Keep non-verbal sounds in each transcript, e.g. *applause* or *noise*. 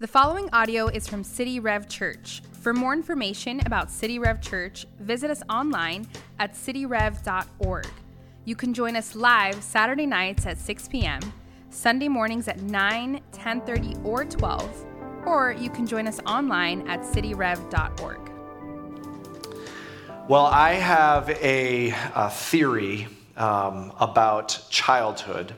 The following audio is from City Rev Church. For more information about City Rev Church, visit us online at cityrev.org. You can join us live Saturday nights at 6 p.m., Sunday mornings at 9, 10:30, or 12, or you can join us online at cityrev.org. Well, I have a, a theory um, about childhood.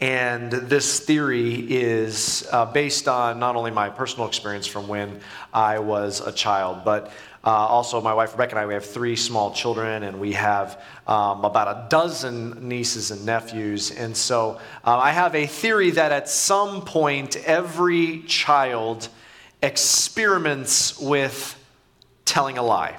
And this theory is uh, based on not only my personal experience from when I was a child, but uh, also my wife Rebecca and I, we have three small children, and we have um, about a dozen nieces and nephews. And so uh, I have a theory that at some point, every child experiments with telling a lie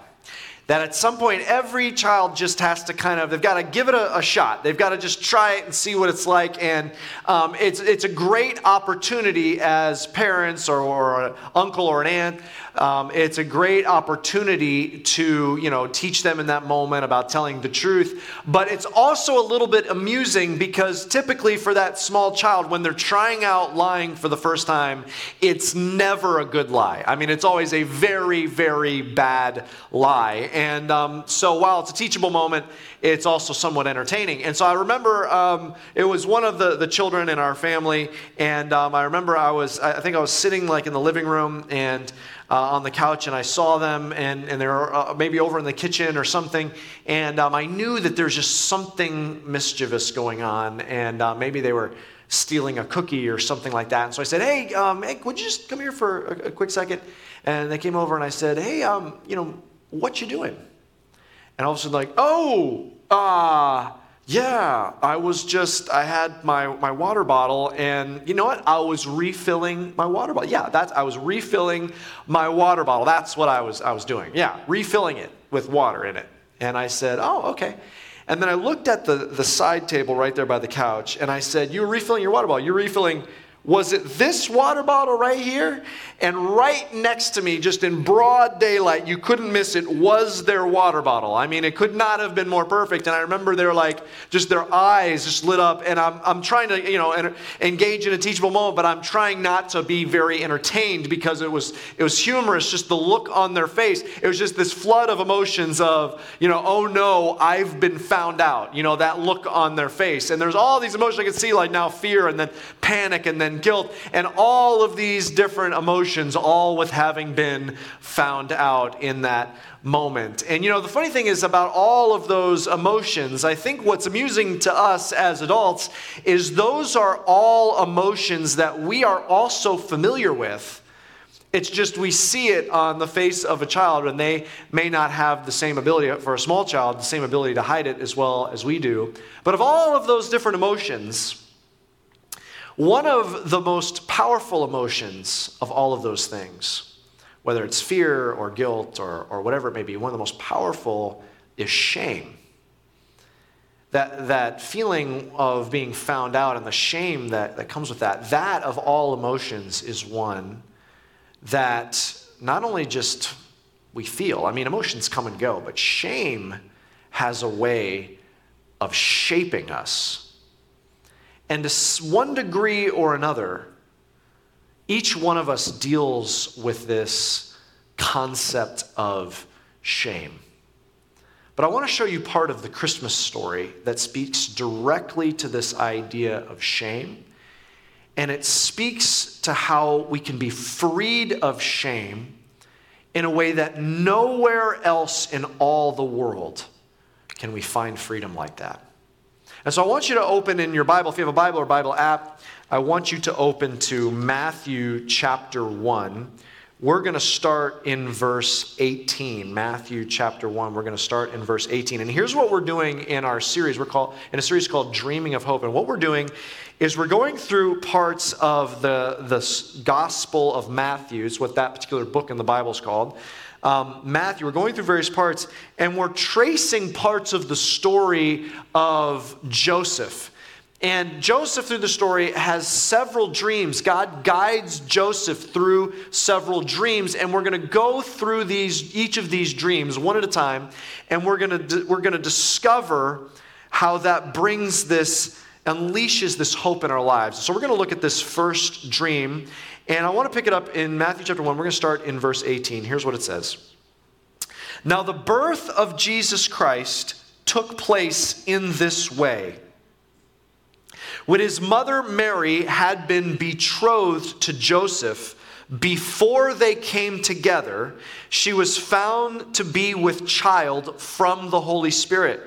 that at some point every child just has to kind of they've got to give it a, a shot. They've got to just try it and see what it's like. And um, it's, it's a great opportunity as parents or, or an uncle or an aunt um, it's a great opportunity to you know teach them in that moment about telling the truth. But it's also a little bit amusing because typically for that small child when they're trying out lying for the first time it's never a good lie. I mean it's always a very very bad lie. And um, so while it's a teachable moment it's also somewhat entertaining. And so i remember um, it was one of the, the children in our family. And um, i remember i was i think i was sitting like in the living room and uh, on the couch and I saw them and, and they were uh, maybe over in the kitchen or something. And um, I knew that there's just something mischievous going on. And uh, maybe they were stealing a cookie or something like that. And so I said, hey, um, hey would you just come here for a, a, quick second? And they came over and I said, hey, um, you know, what you doing? And all of a sudden, like, oh, ah, yeah, I was just, I had my, my water bottle, and you know what? I was refilling my water bottle. Yeah, that's, I was refilling my water bottle. That's what I was, I was doing. Yeah, refilling it with water in it. And I said, oh, okay. And then I looked at the, the side table right there by the couch, and I said, You were refilling your water bottle. You're refilling was it this water bottle right here? And right next to me, just in broad daylight, you couldn't miss it, was their water bottle. I mean, it could not have been more perfect. And I remember they're like, just their eyes just lit up. And I'm, I'm trying to, you know, engage in a teachable moment, but I'm trying not to be very entertained because it was, it was humorous, just the look on their face. It was just this flood of emotions of, you know, oh no, I've been found out. You know, that look on their face. And there's all these emotions I could see, like now fear and then panic and then guilt, and all of these different emotions, all with having been found out in that moment. And you know, the funny thing is about all of those emotions, I think what's amusing to us as adults is those are all emotions that we are also familiar with. It's just we see it on the face of a child, and they may not have the same ability, for a small child, the same ability to hide it as well as we do. But of all of those different emotions, one of the most powerful emotions of all of those things, whether it's fear or guilt or, or whatever it may be, one of the most powerful is shame. That, that feeling of being found out and the shame that, that comes with that, that of all emotions is one that not only just we feel, I mean, emotions come and go, but shame has a way of shaping us and to one degree or another, each one of us deals with this concept of shame. But I want to show you part of the Christmas story that speaks directly to this idea of shame. And it speaks to how we can be freed of shame in a way that nowhere else in all the world can we find freedom like that. And so I want you to open in your Bible, if you have a Bible or Bible app, I want you to open to Matthew chapter 1. We're going to start in verse 18. Matthew chapter 1. We're going to start in verse 18. And here's what we're doing in our series. We're called in a series called Dreaming of Hope. And what we're doing is we're going through parts of the, the Gospel of Matthew, is what that particular book in the Bible is called um, Matthew. We're going through various parts, and we're tracing parts of the story of Joseph. And Joseph, through the story, has several dreams. God guides Joseph through several dreams, and we're going to go through these, each of these dreams one at a time, and we're going to, we're going to discover how that brings this, unleashes this hope in our lives. So we're going to look at this first dream, And I want to pick it up in Matthew chapter 1. We're going to start in verse 18. Here's what it says Now, the birth of Jesus Christ took place in this way. When his mother Mary had been betrothed to Joseph, before they came together, she was found to be with child from the Holy Spirit.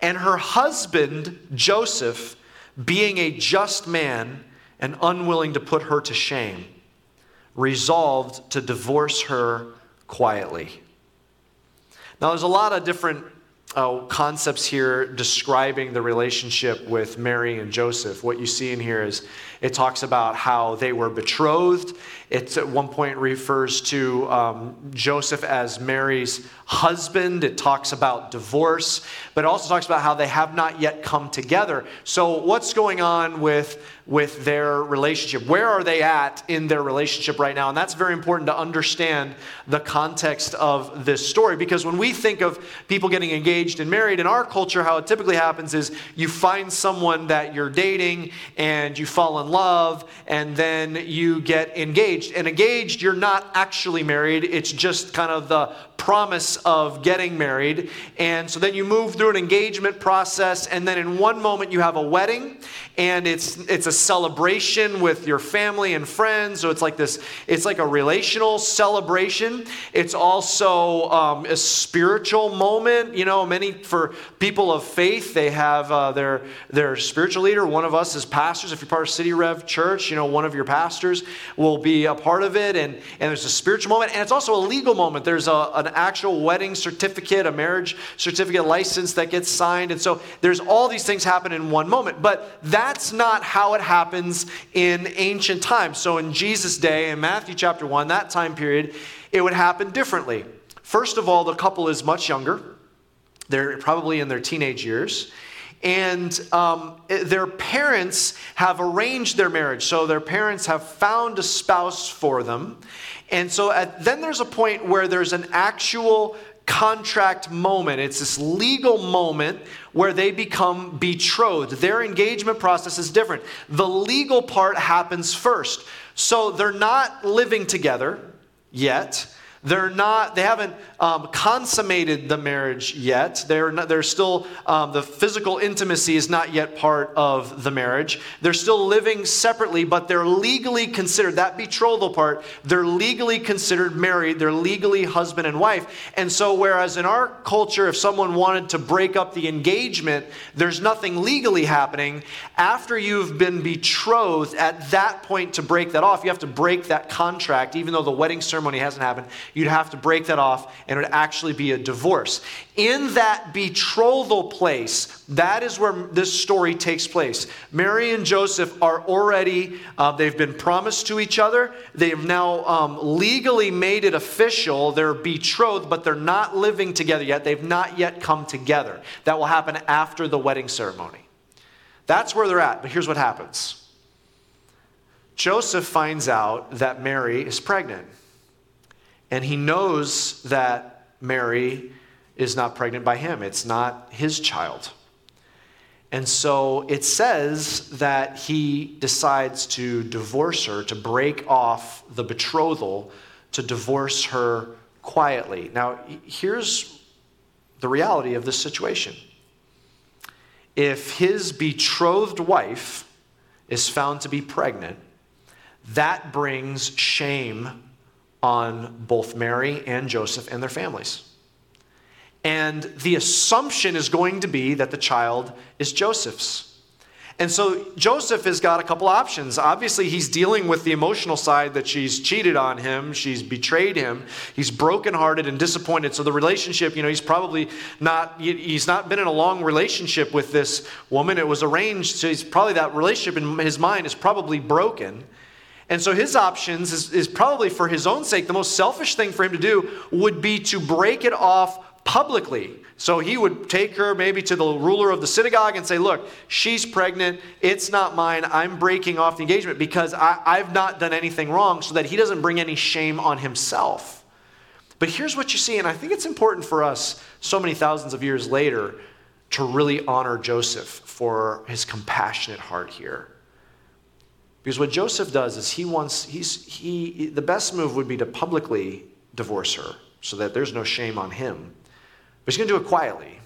And her husband, Joseph, being a just man and unwilling to put her to shame, resolved to divorce her quietly. Now, there's a lot of different uh, concepts here describing the relationship with Mary and Joseph. What you see in here is it talks about how they were betrothed. It at one point refers to um, Joseph as Mary's husband. It talks about divorce, but it also talks about how they have not yet come together. So, what's going on with with their relationship. Where are they at in their relationship right now? And that's very important to understand the context of this story because when we think of people getting engaged and married in our culture, how it typically happens is you find someone that you're dating and you fall in love and then you get engaged. And engaged, you're not actually married, it's just kind of the promise of getting married. And so then you move through an engagement process, and then in one moment you have a wedding, and it's it's a celebration with your family and friends. So it's like this, it's like a relational celebration. It's also um, a spiritual moment. You know, many for people of faith, they have uh, their their spiritual leader. One of us is pastors, if you're part of City Rev Church, you know, one of your pastors will be a part of it, and and there's a spiritual moment, and it's also a legal moment. There's a, an actual wedding certificate, a marriage certificate license that gets signed. And so there's all these things happen in one moment. But that's not how it happens in ancient times. So in Jesus' day, in Matthew chapter 1, that time period, it would happen differently. First of all, the couple is much younger. They're probably in their teenage years and um, their parents have arranged their marriage. So their parents have found a spouse for them. And so at, then there's a point where there's an actual contract moment. It's this legal moment where they become betrothed. Their engagement process is different. The legal part happens first. So they're not living together yet. They're not, they haven't um, consummated the marriage yet. They're, not, they're still, um, the physical intimacy is not yet part of the marriage. They're still living separately, but they're legally considered, that betrothal part, they're legally considered married. They're legally husband and wife. And so, whereas in our culture, if someone wanted to break up the engagement, there's nothing legally happening. After you've been betrothed, at that point to break that off, you have to break that contract, even though the wedding ceremony hasn't happened you'd have to break that off and it would actually be a divorce. In that betrothal place, that is where this story takes place. Mary and Joseph are already, uh, they've been promised to each other. They've now um, legally made it official. They're betrothed, but they're not living together yet. They've not yet come together. That will happen after the wedding ceremony. That's where they're at. But here's what happens Joseph finds out that Mary is pregnant. And he knows that Mary is not pregnant by him, it's not his child. And so it says that he decides to divorce her, to break off the betrothal, to divorce her quietly. Now, here's the reality of this situation. If his betrothed wife is found to be pregnant, that brings shame on both Mary and Joseph and their families. And the assumption is going to be that the child is Joseph's. And so Joseph has got a couple options. Obviously, he's dealing with the emotional side that she's cheated on him, she's betrayed him, he's brokenhearted and disappointed. So the relationship, you know, he's probably not he's not been in a long relationship with this woman. It was arranged, so he's probably that relationship in his mind is probably broken. And so his options is, is probably for his own sake, the most selfish thing for him to do would be to break it off publicly. So he would take her maybe to the ruler of the synagogue and say, Look, she's pregnant. It's not mine. I'm breaking off the engagement because I, I've not done anything wrong so that he doesn't bring any shame on himself. But here's what you see, and I think it's important for us so many thousands of years later to really honor Joseph for his compassionate heart here. Because what Joseph does is he wants, he's, he, the best move would be to publicly divorce her so that there's no shame on him. But he's going to do it quietly.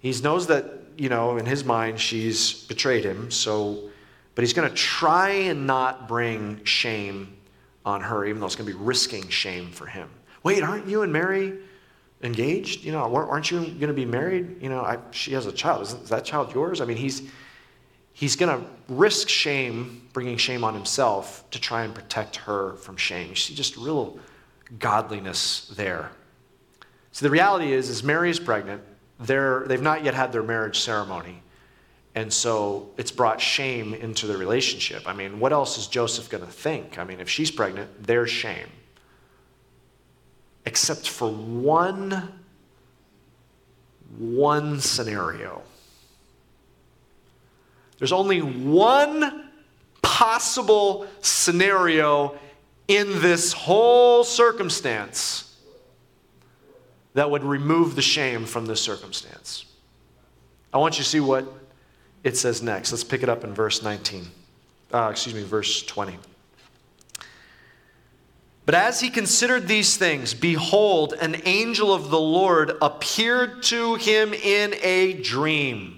He knows that, you know, in his mind, she's betrayed him, so, but he's going to try and not bring shame on her, even though it's going to be risking shame for him. Wait, aren't you and Mary engaged? You know, aren't you going to be married? You know, I, she has a child. Isn't, is that child yours? I mean, he's, he's going to risk shame, bringing shame on himself to try and protect her from shame. You see just real godliness there. So the reality is, is Mary is pregnant. They're, they've not yet had their marriage ceremony. And so it's brought shame into the relationship. I mean, what else is Joseph going to think? I mean, if she's pregnant, there's shame. Except for one, one scenario. There's only one possible scenario in this whole circumstance that would remove the shame from this circumstance. I want you to see what it says next. Let's pick it up in verse 19. Uh, excuse me, verse 20. But as he considered these things, behold, an angel of the Lord appeared to him in a dream,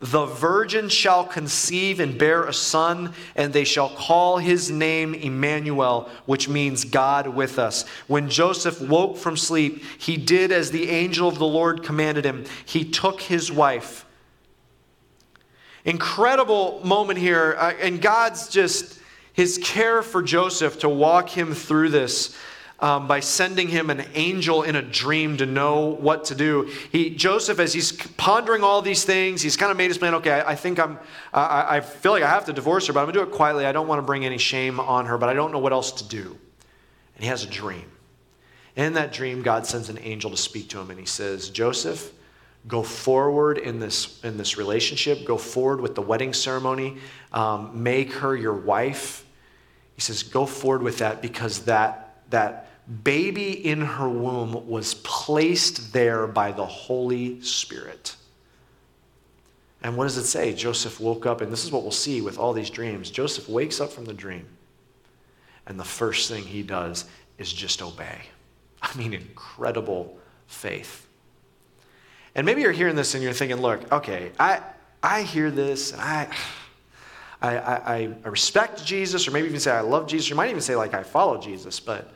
the virgin shall conceive and bear a son, and they shall call his name Emmanuel, which means God with us. When Joseph woke from sleep, he did as the angel of the Lord commanded him. He took his wife. Incredible moment here, uh, and God's just his care for Joseph to walk him through this um, by sending him an angel in a dream to know what to do. He, Joseph, as he's pondering all these things, he's kind of made his plan. Okay, I, I think I'm, I, I feel like I have to divorce her, but I'm gonna do it quietly. I don't want to bring any shame on her, but I don't know what else to do. And he has a dream. In that dream, God sends an angel to speak to him, and he says, Joseph, go forward in this in this relationship. Go forward with the wedding ceremony. Um, make her your wife. He says, go forward with that because that that baby in her womb was placed there by the Holy Spirit. And what does it say? Joseph woke up, and this is what we'll see with all these dreams. Joseph wakes up from the dream, and the first thing he does is just obey. *laughs* I mean, incredible faith. And maybe you're hearing this and you're thinking, look, okay, I, I hear this, and I, *sighs* I, I, I respect Jesus, or maybe even say I love Jesus. You might even say, like, I follow Jesus, but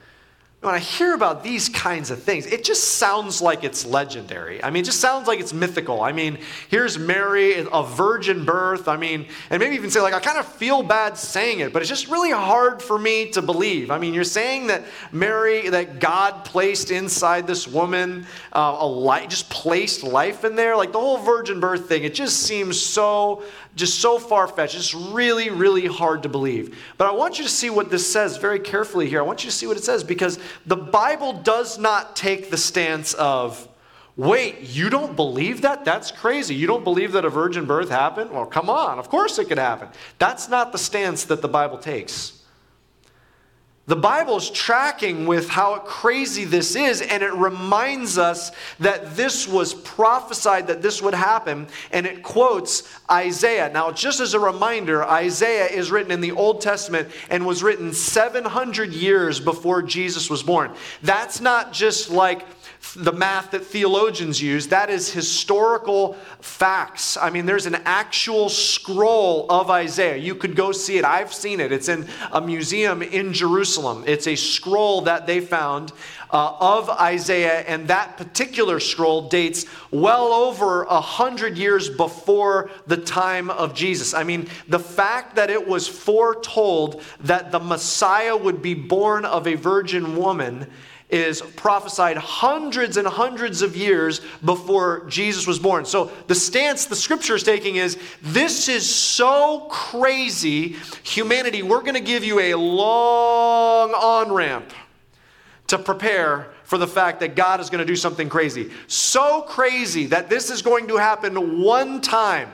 when I hear about these kinds of things, it just sounds like it's legendary. I mean, it just sounds like it's mythical. I mean, here's Mary, a virgin birth. I mean, and maybe even say, like, I kind of feel bad saying it, but it's just really hard for me to believe. I mean, you're saying that Mary, that God placed inside this woman uh, a light, just placed life in there. Like the whole virgin birth thing, it just seems so just so far fetched. It's really, really hard to believe. But I want you to see what this says very carefully here. I want you to see what it says because the Bible does not take the stance of, wait, you don't believe that? That's crazy. You don't believe that a virgin birth happened? Well, come on. Of course it could happen. That's not the stance that the Bible takes. The Bible is tracking with how crazy this is, and it reminds us that this was prophesied that this would happen, and it quotes Isaiah. Now, just as a reminder, Isaiah is written in the Old Testament and was written 700 years before Jesus was born. That's not just like the math that theologians use. That is historical facts. I mean, there's an actual scroll of Isaiah. You could go see it. I've seen it. It's in a museum in Jerusalem. It's a scroll that they found uh, of Isaiah, and that particular scroll dates well over a hundred years before the time of Jesus. I mean, the fact that it was foretold that the Messiah would be born of a virgin woman is prophesied hundreds and hundreds of years before Jesus was born. So the stance the scripture is taking is this is so crazy, humanity, we're going to give you a long on ramp to prepare for the fact that God is going to do something crazy. So crazy that this is going to happen one time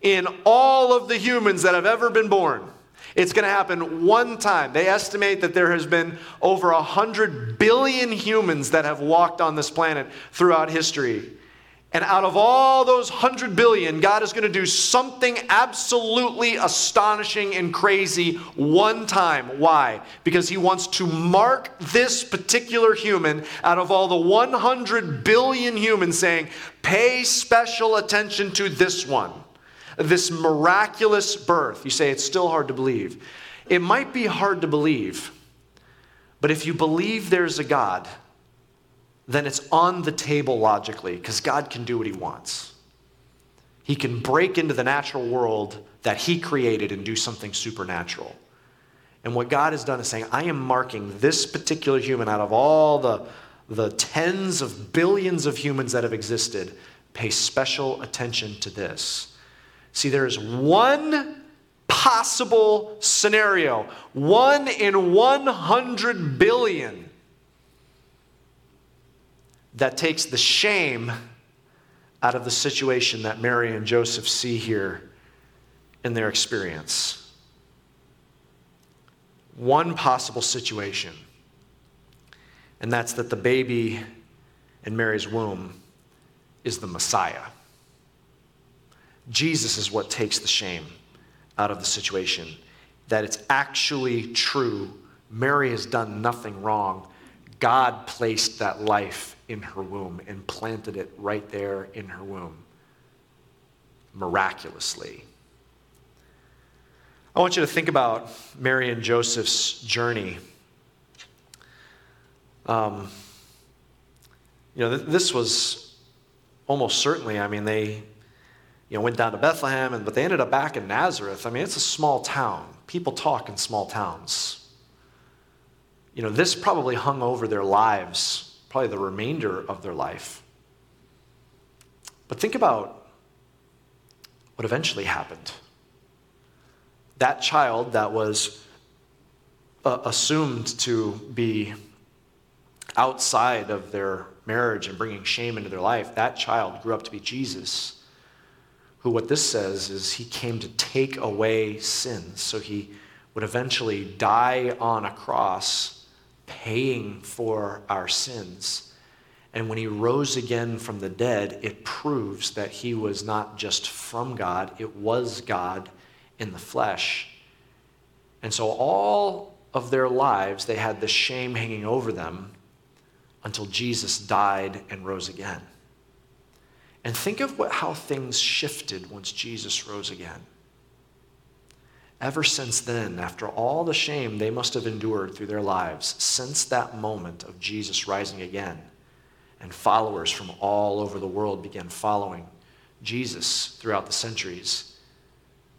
in all of the humans that have ever been born. It's going to happen one time. They estimate that there has been over 100 billion humans that have walked on this planet throughout history. And out of all those 100 billion, God is going to do something absolutely astonishing and crazy one time. Why? Because He wants to mark this particular human out of all the 100 billion humans, saying, pay special attention to this one, this miraculous birth. You say it's still hard to believe. It might be hard to believe, but if you believe there's a God, then it's on the table logically because God can do what He wants. He can break into the natural world that He created and do something supernatural. And what God has done is saying, I am marking this particular human out of all the, the tens of billions of humans that have existed. Pay special attention to this. See, there is one possible scenario, one in 100 billion that takes the shame out of the situation that Mary and Joseph see here in their experience. One possible situation, and that's that the baby in Mary's womb is the Messiah. Jesus is what takes the shame out of the situation. That it's actually true. Mary has done nothing wrong. God placed that life in her womb and planted it right there in her womb miraculously. I want you to think about Mary and Joseph's journey. Um, you know, th- this was almost certainly, I mean, they you know, went down to Bethlehem, and, but they ended up back in Nazareth. I mean, it's a small town. People talk in small towns you know, this probably hung over their lives, probably the remainder of their life. But think about what eventually happened. That child that was uh, assumed to be outside of their marriage and bringing shame into their life, that child grew up to be Jesus, who, what this says is, he came to take away sins. So he would eventually die on a cross paying for our sins. And when he rose again from the dead, it proves that he was not just from God, it was God in the flesh. And so all of their lives, they had the shame hanging over them until Jesus died and rose again. And think of what, how things shifted once Jesus rose again. Ever since then, after all the shame they must have endured through their lives, since that moment of Jesus rising again, and followers from all over the world began following Jesus throughout the centuries,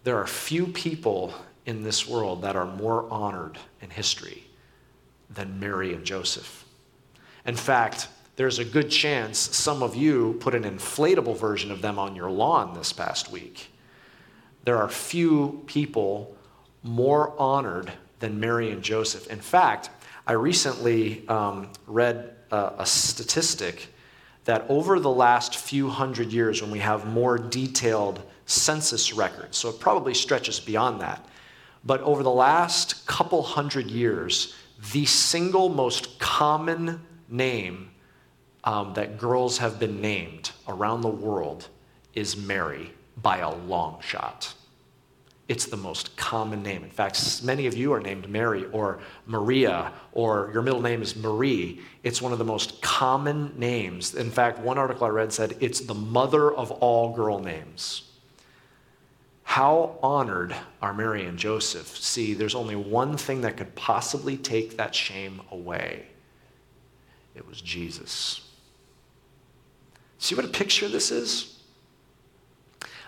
there are few people in this world that are more honored in history than Mary and Joseph. In fact, there's a good chance some of you put an inflatable version of them on your lawn this past week. There are few people more honored than Mary and Joseph. In fact, I recently um, read a, a statistic that over the last few hundred years, when we have more detailed census records, so it probably stretches beyond that, but over the last couple hundred years, the single most common name um, that girls have been named around the world is Mary by a long shot. It's the most common name. In fact, many of you are named Mary or Maria, or your middle name is Marie. It's one of the most common names. In fact, one article I read said it's the mother of all girl names. How honored are Mary and Joseph? See, there's only one thing that could possibly take that shame away it was Jesus. See what a picture this is?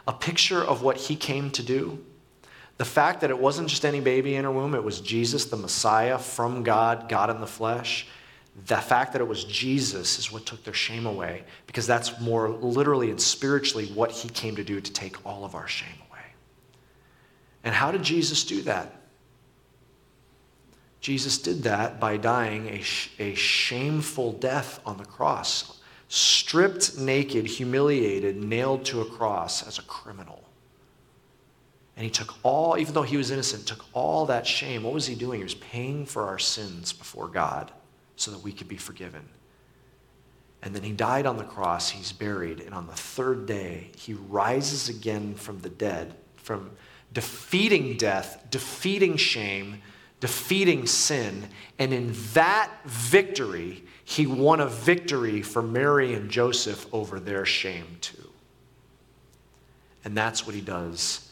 A picture of what he came to do. The fact that it wasn't just any baby in her womb, it was Jesus, the Messiah from God, God in the flesh. the fact that it was Jesus is what took their shame away, because that's more literally and spiritually what he came to do to take all of our shame away. And how did Jesus do that? Jesus did that by dying a, a shameful death on the cross, stripped naked, humiliated, nailed to a cross as a criminal. And he took all, even though he was innocent, took all that shame. What was he doing? He was paying for our sins before God so that we could be forgiven. And then he died on the cross, he's buried, and on the third day, he rises again from the dead, from defeating death, defeating shame, defeating sin. And in that victory, he won a victory for Mary and Joseph over their shame, too. And that's what he does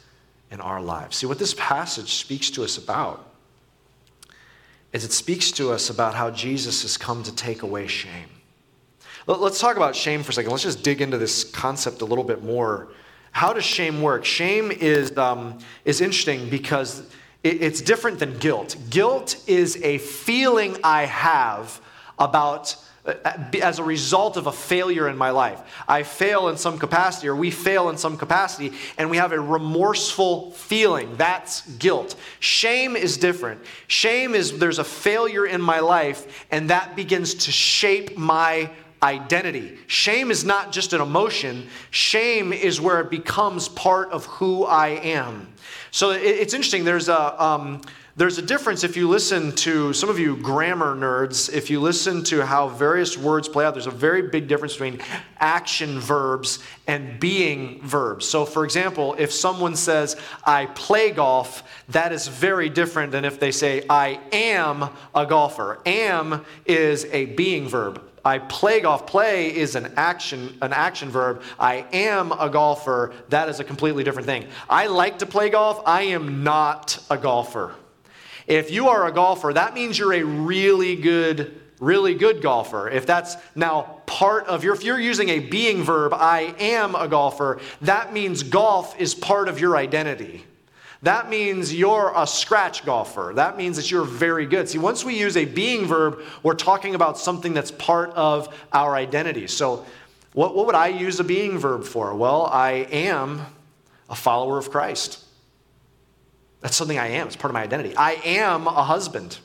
in our lives. See, what this passage speaks to us about is it speaks to us about how Jesus has come to take away shame. Let's talk about shame for a second. Let's just dig into this concept a little bit more. How does shame work? Shame is, um, is interesting because it's different than guilt. Guilt is a feeling I have about uh, as a result of a failure in my life. I fail in some capacity, or we fail in some capacity, and we have a remorseful feeling. That's guilt. Shame is different. Shame is there's a failure in my life, and that begins to shape my identity. Shame is not just an emotion, shame is where it becomes part of who I am. So it's interesting. There's a. Um, there's a difference if you listen to some of you grammar nerds, if you listen to how various words play out, there's a very big difference between action verbs and being verbs. So, for example, if someone says, I play golf, that is very different than if they say, I am a golfer. Am is a being verb. I play golf. Play is an action, an action verb. I am a golfer. That is a completely different thing. I like to play golf. I am not a golfer. If you are a golfer, that means you're a really good, really good golfer. If that's now part of your, if you're using a being verb, I am a golfer, that means golf is part of your identity. That means you're a scratch golfer. That means that you're very good. See, once we use a being verb, we're talking about something that's part of our identity. So, what, what would I use a being verb for? Well, I am a follower of Christ. That's something I am. It's part of my identity. I am a husband.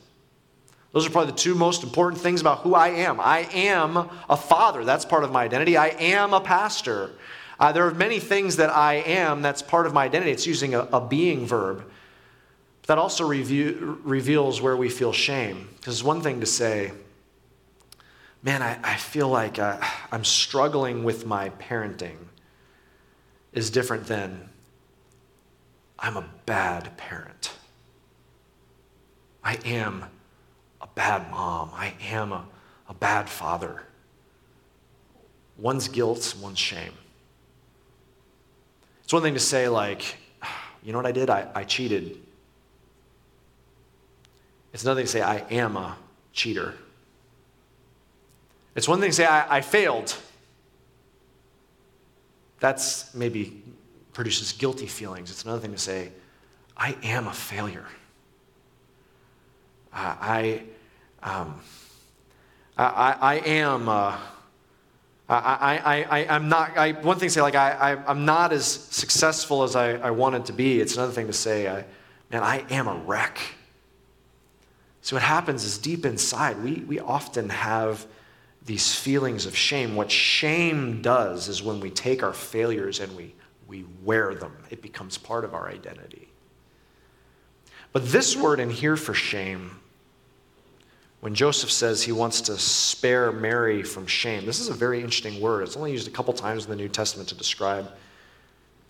Those are probably the two most important things about who I am. I am a father. That's part of my identity. I am a pastor. Uh, there are many things that I am that's part of my identity. It's using a, a being verb. That also review, reveals where we feel shame. Because it's one thing to say, man, I, I feel like uh, I'm struggling with my parenting, is different than I'm a bad parent. I am a bad mom. I am a, a bad father. One's guilt, one's shame. It's one thing to say, like, *sighs* you know what I did? I, I cheated. It's another thing to say, I am a cheater. It's one thing to say, I, I failed. That's maybe produces guilty feelings. It's another thing to say, I am a failure. Uh, I, um, I, I, am. Uh, I, I, I, I'm not. I, one thing to say, like I, I, I'm not as successful as I, I wanted to be. It's another thing to say, I, man, I am a wreck. So what happens is deep inside, we, we often have these feelings of shame. What shame does is when we take our failures and we we wear them, it becomes part of our identity. But this word in here for shame, when Joseph says he wants to spare Mary from shame, this is a very interesting word. It's only used a couple times in the New Testament to describe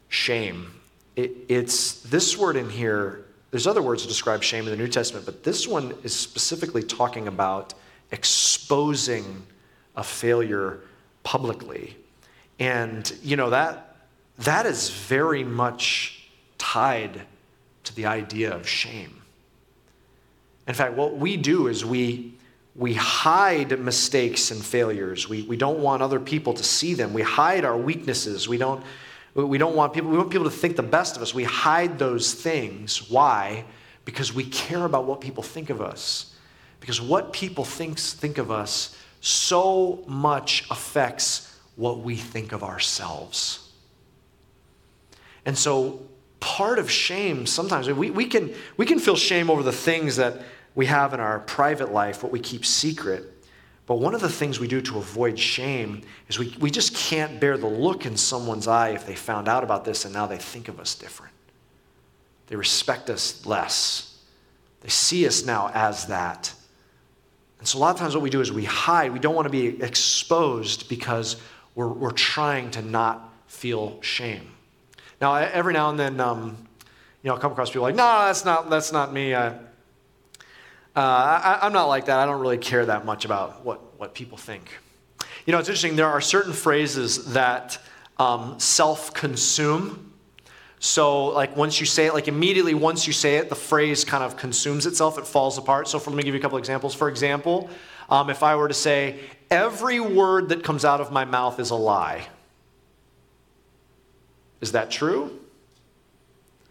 shame. It, it's this word in here, there's other words to describe shame in the New Testament, but this one is specifically talking about exposing a failure publicly. And, you know, that that is very much tied to the idea of shame. In fact, what we do is we, we hide mistakes and failures. We, we don't want other people to see them. We hide our weaknesses. We don't, we don't want people, we want people to think the best of us. We hide those things. Why? Because we care about what people think of us. Because what people thinks, think of us so much affects what we think of ourselves. And so part of shame sometimes we, we, can, we can feel shame over the things that we have in our private life, what we keep secret. But one of the things we do to avoid shame is we, we just can't bear the look in someone's eye if they found out about this and now they think of us different. They respect us less. They see us now as that. And so a lot of times what we do is we hide. We don't want to be exposed because we're, we're trying to not feel shame. Now, every now and then, um, you know, I'll come across people like, no, that's not, that's not me. I, uh, I, am not like that. I don't really care that much about what, what people think. You know, it's interesting. There are certain phrases that um, self consume. So, like, once you say it, like, immediately once you say it, the phrase kind of consumes itself, it falls apart. So, for, let me give you a couple examples. For example, um, if I were to say, every word that comes out of my mouth is a lie, is that true?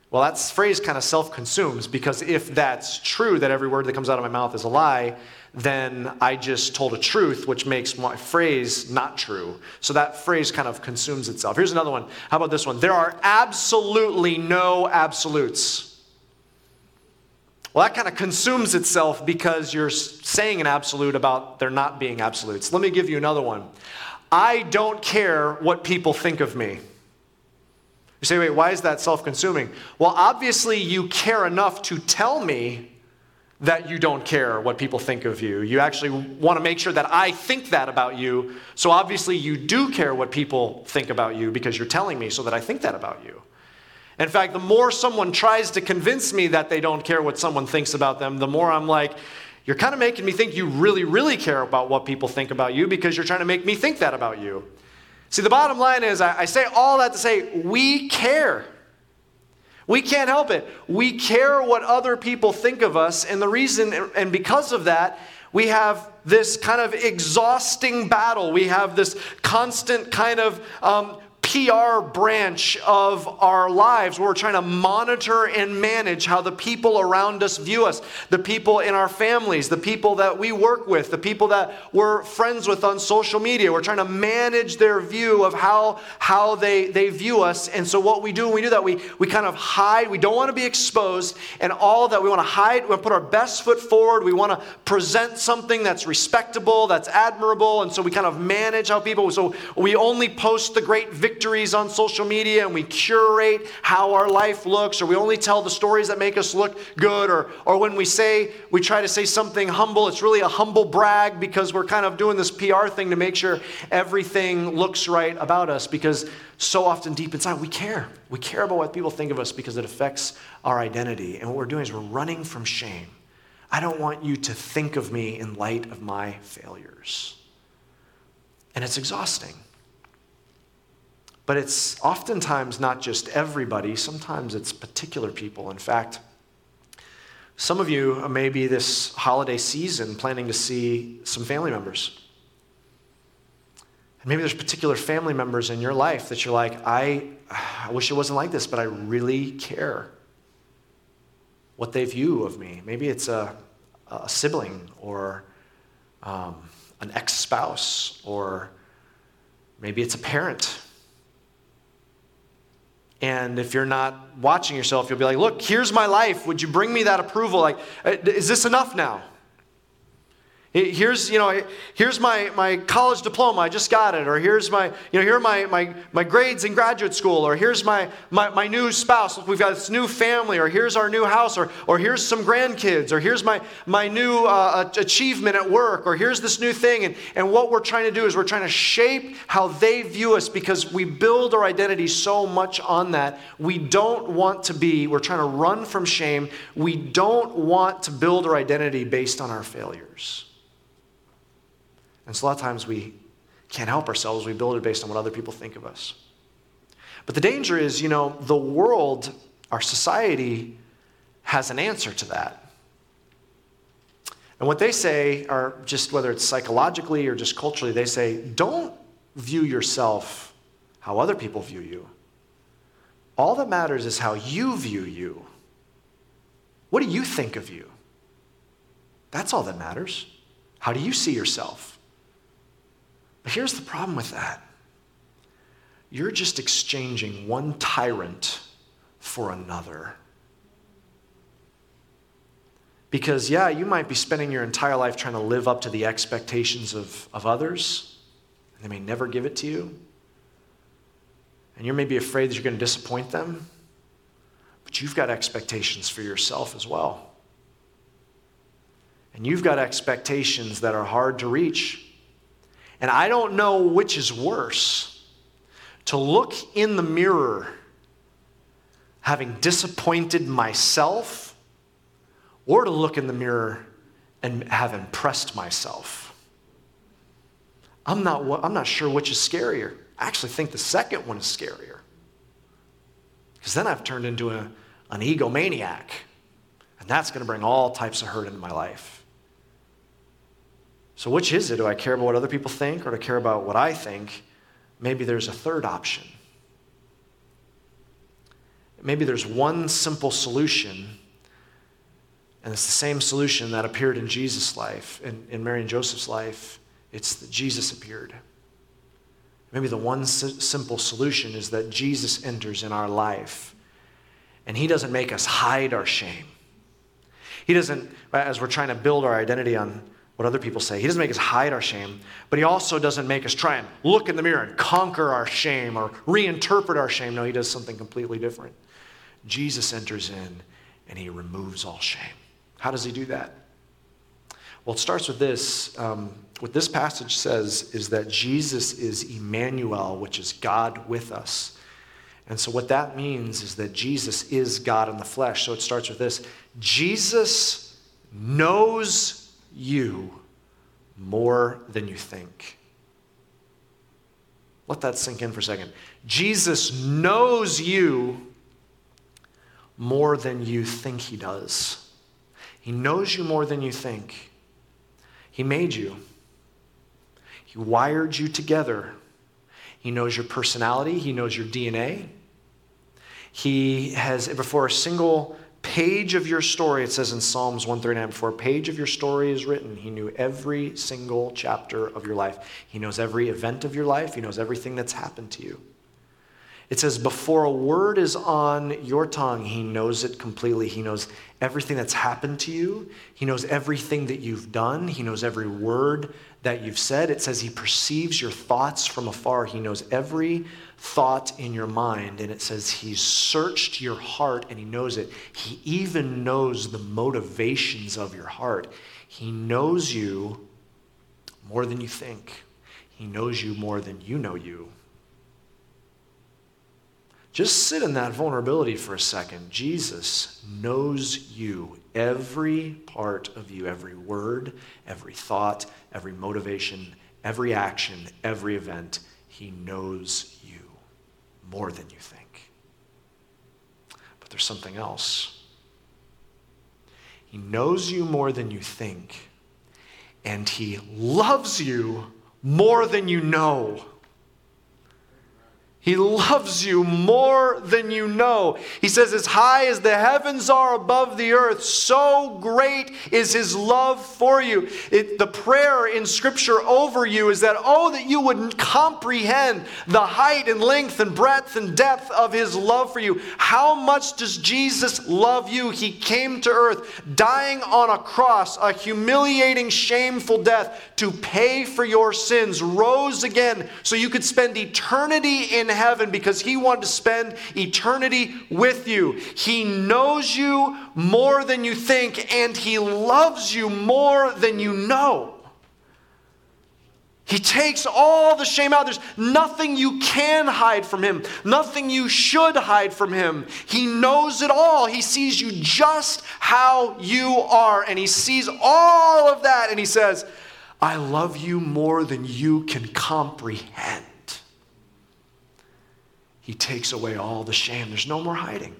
Well, that phrase kind of self consumes because if that's true, that every word that comes out of my mouth is a lie, then I just told a truth, which makes my phrase not true. So that phrase kind of consumes itself. Here's another one. How about this one? There are absolutely no absolutes. Well, that kind of consumes itself because you're saying an absolute about there not being absolutes. Let me give you another one. I don't care what people think of me. You say, wait, why is that self consuming? Well, obviously, you care enough to tell me that you don't care what people think of you. You actually want to make sure that I think that about you. So obviously, you do care what people think about you because you're telling me so that I think that about you. In fact, the more someone tries to convince me that they don't care what someone thinks about them, the more I'm like, you're kind of making me think you really, really care about what people think about you because you're trying to make me think that about you. See, the bottom line is I, I say all that to say we care. We can't help it. We care what other people think of us, and the reason, and because of that, we have this kind of exhausting battle. We have this constant kind of um, PR branch of our lives where we're trying to monitor and manage how the people around us view us, the people in our families, the people that we work with, the people that we're friends with on social media. We're trying to manage their view of how, how they, they view us. And so, what we do when we do that, we, we kind of hide. We don't want to be exposed. And all that we want to hide, we want to put our best foot forward. We want to present something that's respectable, that's admirable. And so, we kind of manage how people, so we only post the great victories victories on social media and we curate how our life looks, or we only tell the stories that make us look good, or, or when we say, we try to say something humble, it's really a humble brag because we're kind of doing this PR thing to make sure everything looks right about us because so often deep inside we care. We care about what people think of us because it affects our identity. And what we're doing is we're running from shame. I don't want you to think of me in light of my failures. And it's exhausting. But it's oftentimes not just everybody, sometimes it's particular people. In fact, some of you may be this holiday season planning to see some family members. And maybe there's particular family members in your life that you're like, I, I wish it wasn't like this, but I really care what they view of me. Maybe it's a, a sibling or um, an ex spouse, or maybe it's a parent and if you're not watching yourself, you'll be like, look, here's my life. Would you bring me that approval? Like, uh, is this enough now? Here's, you know, here's my, my college diploma, I just got it. Or here's my, you know, here are my, my, my grades in graduate school. Or here's my, my, my new spouse. We've got this new family. Or here's our new house. Or, or here's some grandkids. Or here's my, my new uh, achievement at work. Or here's this new thing. And, and what we're trying to do is we're trying to shape how they view us because we build our identity so much on that. We don't want to be, we're trying to run from shame. We don't want to build our identity based on our failures. And so a lot of times we can't help ourselves. We build it based on what other people think of us. But the danger is, you know, the world, our society, has an answer to that. And what they say are just whether it's psychologically or just culturally, they say, don't view yourself how other people view you. All that matters is how you view you. What do you think of you? That's all that matters. How do you see yourself? But here's the problem with that you're just exchanging one tyrant for another. Because, yeah, you might be spending your entire life trying to live up to the expectations of, of others, and they may never give it to you. And you're maybe afraid that you're going to disappoint them, but you've got expectations for yourself as well. And you've got expectations that are hard to reach. And I don't know which is worse to look in the mirror having disappointed myself or to look in the mirror and have impressed myself. I'm not, I'm not sure which is scarier. I actually think the second one is scarier. Because then I've turned into a, an egomaniac. And that's going to bring all types of hurt into my life. So, which is it? Do I care about what other people think or do I care about what I think? Maybe there's a third option. Maybe there's one simple solution, and it's the same solution that appeared in Jesus' life, in, in Mary and Joseph's life. It's that Jesus appeared. Maybe the one simple solution is that Jesus enters in our life, and He doesn't make us hide our shame. He doesn't, as we're trying to build our identity on what other people say. He doesn't make us hide our shame, but he also doesn't make us try and look in the mirror and conquer our shame or reinterpret our shame. No, he does something completely different. Jesus enters in and he removes all shame. How does he do that? Well, it starts with this. Um, what this passage says is that Jesus is Emmanuel, which is God with us. And so, what that means is that Jesus is God in the flesh. So, it starts with this Jesus knows you more than you think. Let that sink in for a second. Jesus knows you more than you think he does. He knows you more than you think. He made you, He wired you together. He knows your personality, He knows your DNA. He has, before a single page of your story, it says in Psalms 139, before a page of your story is written, he knew every single chapter of your life. He knows every event of your life, he knows everything that's happened to you. It says, before a word is on your tongue, he knows it completely. He knows everything that's happened to you. He knows everything that you've done. He knows every word that you've said. It says he perceives your thoughts from afar. He knows every thought in your mind. And it says he's searched your heart and he knows it. He even knows the motivations of your heart. He knows you more than you think, he knows you more than you know you. Just sit in that vulnerability for a second. Jesus knows you, every part of you, every word, every thought, every motivation, every action, every event. He knows more than you think. But there's something else. He knows you more than you think, and He loves you more than you know. He loves you more than you know. He says, As high as the heavens are above the earth, so great is His love for you. It, the prayer in Scripture over you is that, oh, that you would comprehend the height and length and breadth and depth of His love for you. How much does Jesus love you? He came to earth, dying on a cross, a humiliating, shameful death to pay for your sins, rose again so you could spend eternity in heaven because he wanted to spend eternity with you. He knows you more than you think, and he loves you more than you know. He takes all the shame out. There's nothing you can hide from him, nothing you should hide from him. He knows it all. He sees you just how you are, and he sees all of that, and he says, I love you more than you can comprehend. He takes away all the shame. There's no more hiding.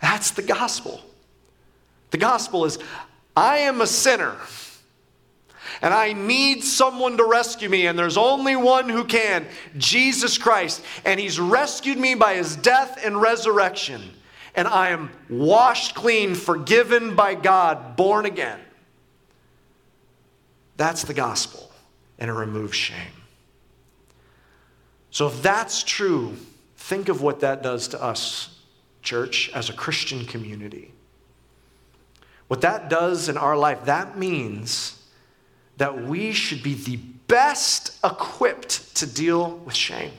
That's the gospel. The gospel is I am a sinner and I need someone to rescue me, and there's only one who can Jesus Christ. And He's rescued me by His death and resurrection. And I am washed clean, forgiven by God, born again. That's the gospel, and it removes shame. So, if that's true, think of what that does to us, church, as a Christian community. What that does in our life, that means that we should be the best equipped to deal with shame.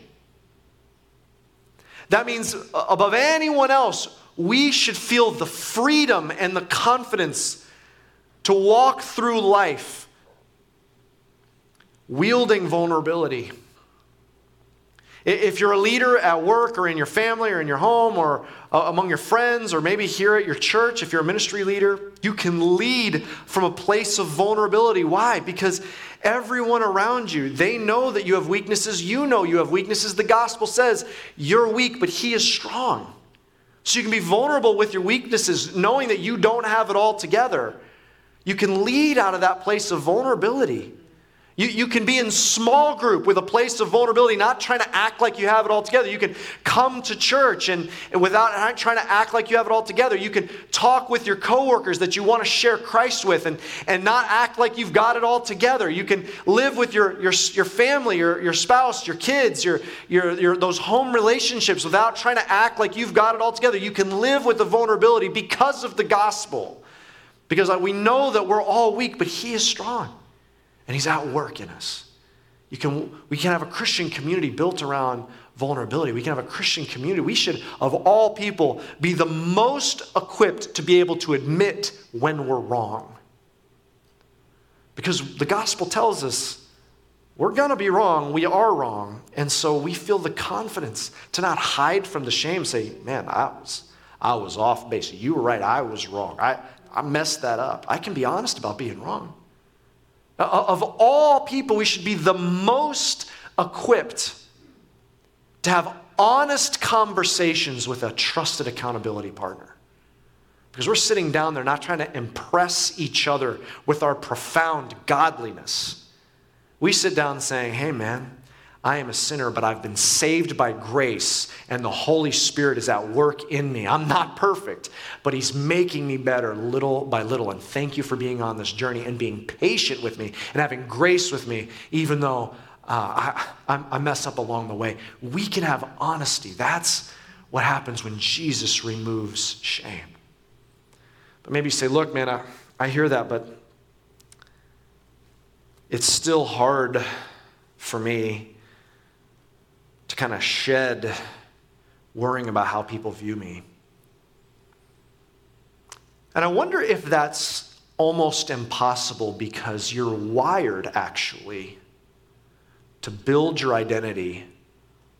That means, above anyone else, we should feel the freedom and the confidence to walk through life wielding vulnerability. If you're a leader at work or in your family or in your home or uh, among your friends or maybe here at your church, if you're a ministry leader, you can lead from a place of vulnerability. Why? Because everyone around you, they know that you have weaknesses. You know you have weaknesses. The gospel says you're weak, but He is strong. So you can be vulnerable with your weaknesses, knowing that you don't have it all together. You can lead out of that place of vulnerability. You, you can be in small group with a place of vulnerability, not trying to act like you have it all together. You can come to church and, and without trying to act like you have it all together. You can talk with your coworkers that you want to share Christ with and, and not act like you've got it all together. You can live with your, your, your family, your, your spouse, your kids, your, your, your, those home relationships without trying to act like you've got it all together. You can live with the vulnerability because of the gospel. Because we know that we're all weak, but He is strong and He's at work in us. You can, we can have a Christian community built around vulnerability. We can have a Christian community. We should, of all people, be the most equipped to be able to admit when we're wrong. Because the gospel tells us we're going to be wrong. We are wrong. And so we feel the confidence to not hide from the shame, say, man, I was, I was off base. You were right. I was wrong. I, I messed that up. I can be honest about being wrong. Uh, of all people, we should be the most equipped to have honest conversations with a trusted accountability partner. Because we're sitting down there not trying to impress each other with our profound godliness. We sit down saying, hey, man, I am a sinner, but I've been saved by grace, and the Holy Spirit is at work in me. I'm not perfect, but He's making me better little by little. And thank you for being on this journey and being patient with me and having grace with me, even though uh, I, I mess up along the way. We can have honesty. That's what happens when Jesus removes shame. But maybe you say, look, man, I, I hear that, but it's still hard for me kind of shed worrying about how people view me. And I wonder if that's almost impossible because you're wired actually to build your identity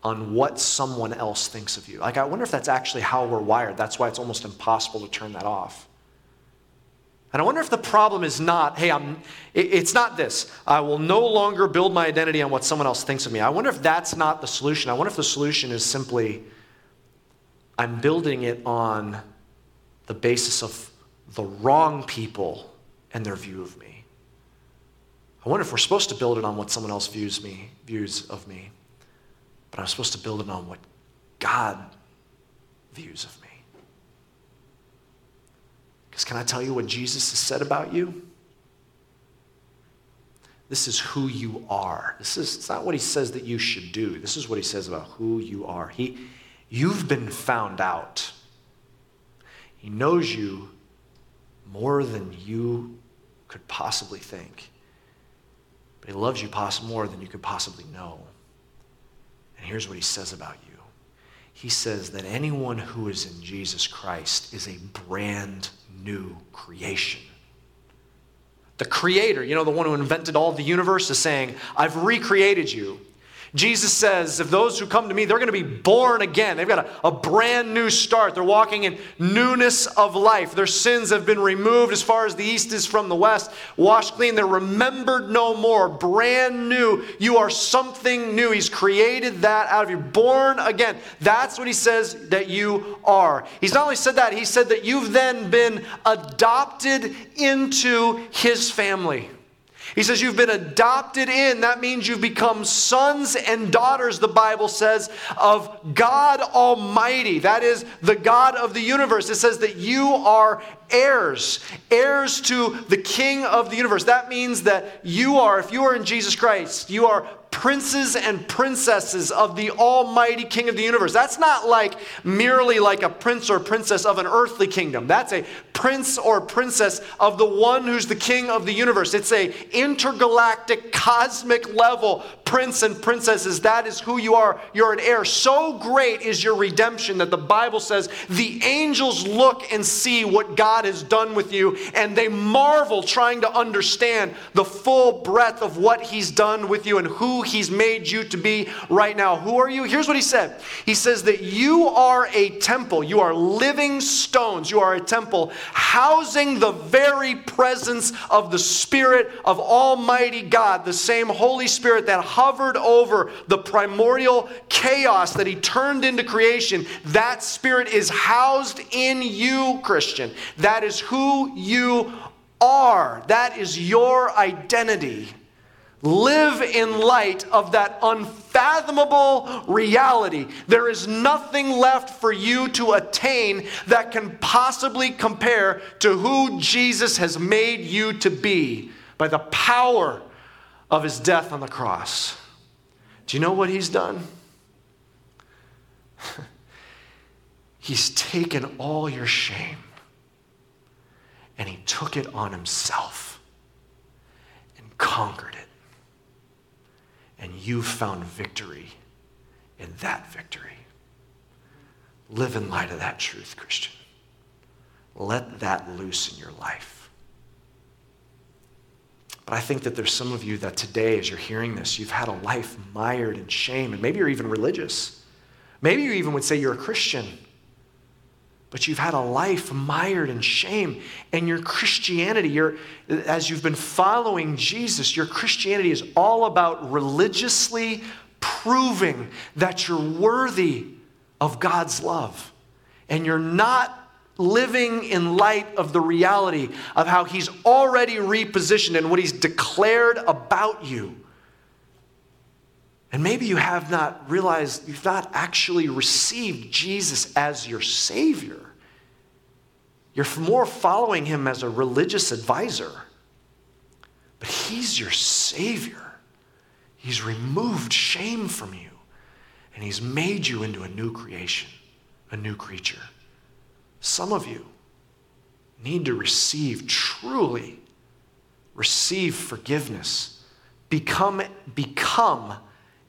on what someone else thinks of you. Like, I wonder if that's actually how we're wired. That's why it's almost impossible to turn that off. And I wonder if the problem is not, hey, I'm, it's not this. I will no longer build my identity on what someone else thinks of me. I wonder if that's not the solution. I wonder if the solution is simply, I'm building it on the basis of the wrong people and their view of me. I wonder if we're supposed to build it on what someone else views me, views of me, but I'm supposed to build it on what God views of me. Because can I tell you what Jesus has said about you? This is who you are. This is it's not what he says that you should do. This is what he says about who you are. He, you've been found out. He knows you more than you could possibly think. But he loves you more than you could possibly know. And here's what he says about you he says that anyone who is in Jesus Christ is a brand new creation. The creator, you know, the one who invented all the universe, is saying, I've recreated you. Jesus says, if those who come to me, they're going to be born again. They've got a, a, brand new start. They're walking in newness of life. Their sins have been removed as far as the east is from the west, washed clean. They're remembered no more. Brand new. You are something new. He's created that out of you. Born again. That's what he says that you are. He's not only said that, he said that you've then been adopted into his family. He says, You've been adopted in. That means you've become sons and daughters, the Bible says, of God Almighty. That is the God of the universe. It says that you are heirs, heirs to the King of the universe. That means that you are, if you are in Jesus Christ, you are princes and princesses of the almighty king of the universe. That's not like merely like a prince or princess of an earthly kingdom. That's a prince or princess of the one who's the king of the universe. It's a intergalactic cosmic level prince and princesses. That is who you are. You're an heir. So great is your redemption that the Bible says the angels look and see what God has done with you and they marvel trying to understand the full breadth of what he's done with you and who He's made you to be right now. Who are you? Here's what He said He says that you are a temple, you are living stones, you are a temple housing the very presence of the Spirit of Almighty God, the same Holy Spirit that hovered over the primordial chaos that He turned into creation. That Spirit is housed in you, Christian. That is who you are. That is your identity. Live in light of that unfathomable reality. There is nothing left for you to attain that can possibly compare to who Jesus has made you to be by the power of his death on the cross. Do you know what he's done? *laughs* he's taken all your shame and he took it on himself and conquered it and you've found victory in that victory. Live in light of that truth, Christian. Let that loose in your life. But I think that there's some of you that today, as you're hearing this, you've had a life mired in shame, and maybe you're even religious. Maybe you even would say you're a Christian but you've had a life mired in shame. And your Christianity, your, as you've been following Jesus, your Christianity is all about religiously proving that you're worthy of God's love. And you're not living in light of the reality of how He's already repositioned and what He's declared about you. And maybe you have not realized, you've not actually received Jesus as your Savior. You're more following Him as a religious advisor. But He's your Savior. He's removed shame from you, and He's made you into a new creation, a new creature. Some of you need to receive, truly receive forgiveness, become, become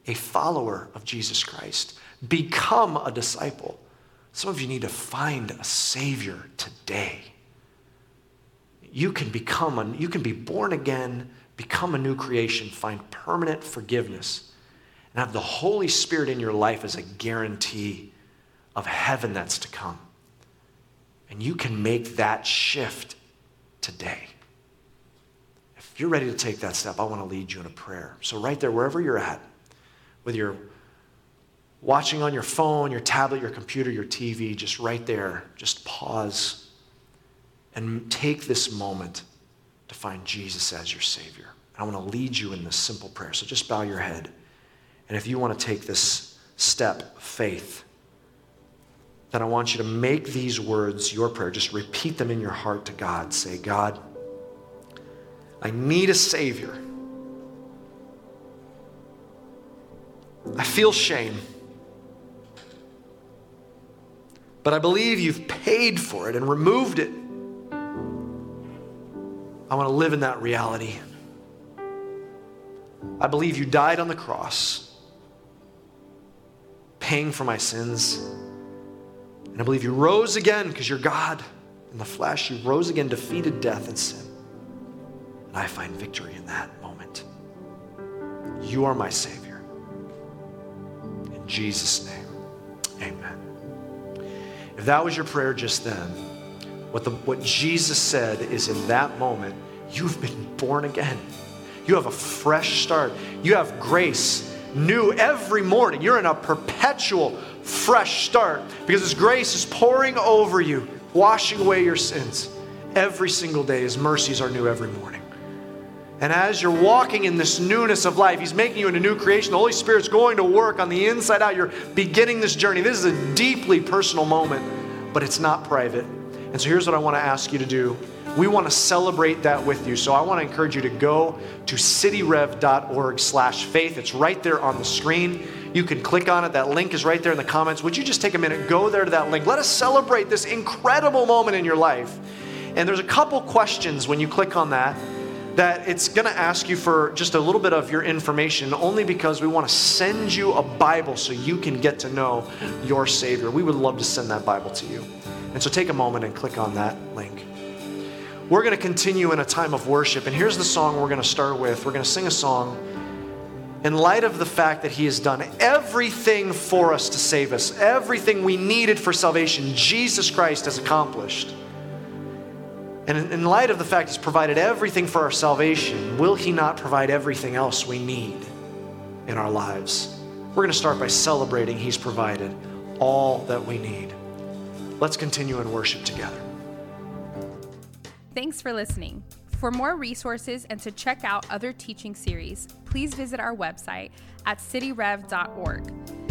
a follower of Jesus Christ. Become a disciple. Some of you need to find a Savior today. You can become, a, you can be born again, become a new creation, find permanent forgiveness, and have the Holy Spirit in your life as a guarantee of heaven that's to come. And you can make that shift today. If you're ready to take that step, I want to lead you in a prayer. So, right there, wherever you're at, whether you're watching on your phone, your tablet, your computer, your TV, just right there, just pause and take this moment to find Jesus as your Savior. I want to lead you in this simple prayer. So just bow your head. And if you want to take this step, faith, then I want you to make these words your prayer. Just repeat them in your heart to God. Say, God, I need a Savior. I feel shame. But I believe you've paid for it and removed it. I want to live in that reality. I believe you died on the cross, paying for my sins. And I believe you rose again because you're God in the flesh. You rose again, defeated death and sin. And I find victory in that moment. You are my Savior. Jesus' name, amen. If that was your prayer just then, what, the, what Jesus said is in that moment, you've been born again. You have a fresh start. You have grace new every morning. You're in a perpetual fresh start because His grace is pouring over you, washing away your sins every single day. His mercies are new every morning. And as you're walking in this newness of life, He's making you into new creation. The Holy Spirit's going to work on the inside out. You're beginning this journey. This is a deeply personal moment, but it's not private. And so here's what I want to ask you to do. We want to celebrate that with you. So I want to encourage you to go to cityrev.org slash faith. It's right there on the screen. You can click on it. That link is right there in the comments. Would you just take a minute, go there to that link? Let us celebrate this incredible moment in your life. And there's a couple questions when you click on that that it's going to ask you for just a little bit of your information only because we want to send you a Bible so you can get to know your Savior. We would love to send that Bible to you. And so take a moment and click on that link. We're going to continue in a time of worship. And here's the song we're going to start with. We're going to sing a song in light of the fact that He has done everything for us to save us, everything we needed for salvation, Jesus Christ has accomplished. And in light of the fact He's provided everything for our salvation, will He not provide everything else we need in our lives? We're going to start by celebrating He's provided all that we need. Let's continue in worship together. Thanks for listening. For more resources and to check out other teaching series, please visit our website at cityrev.org.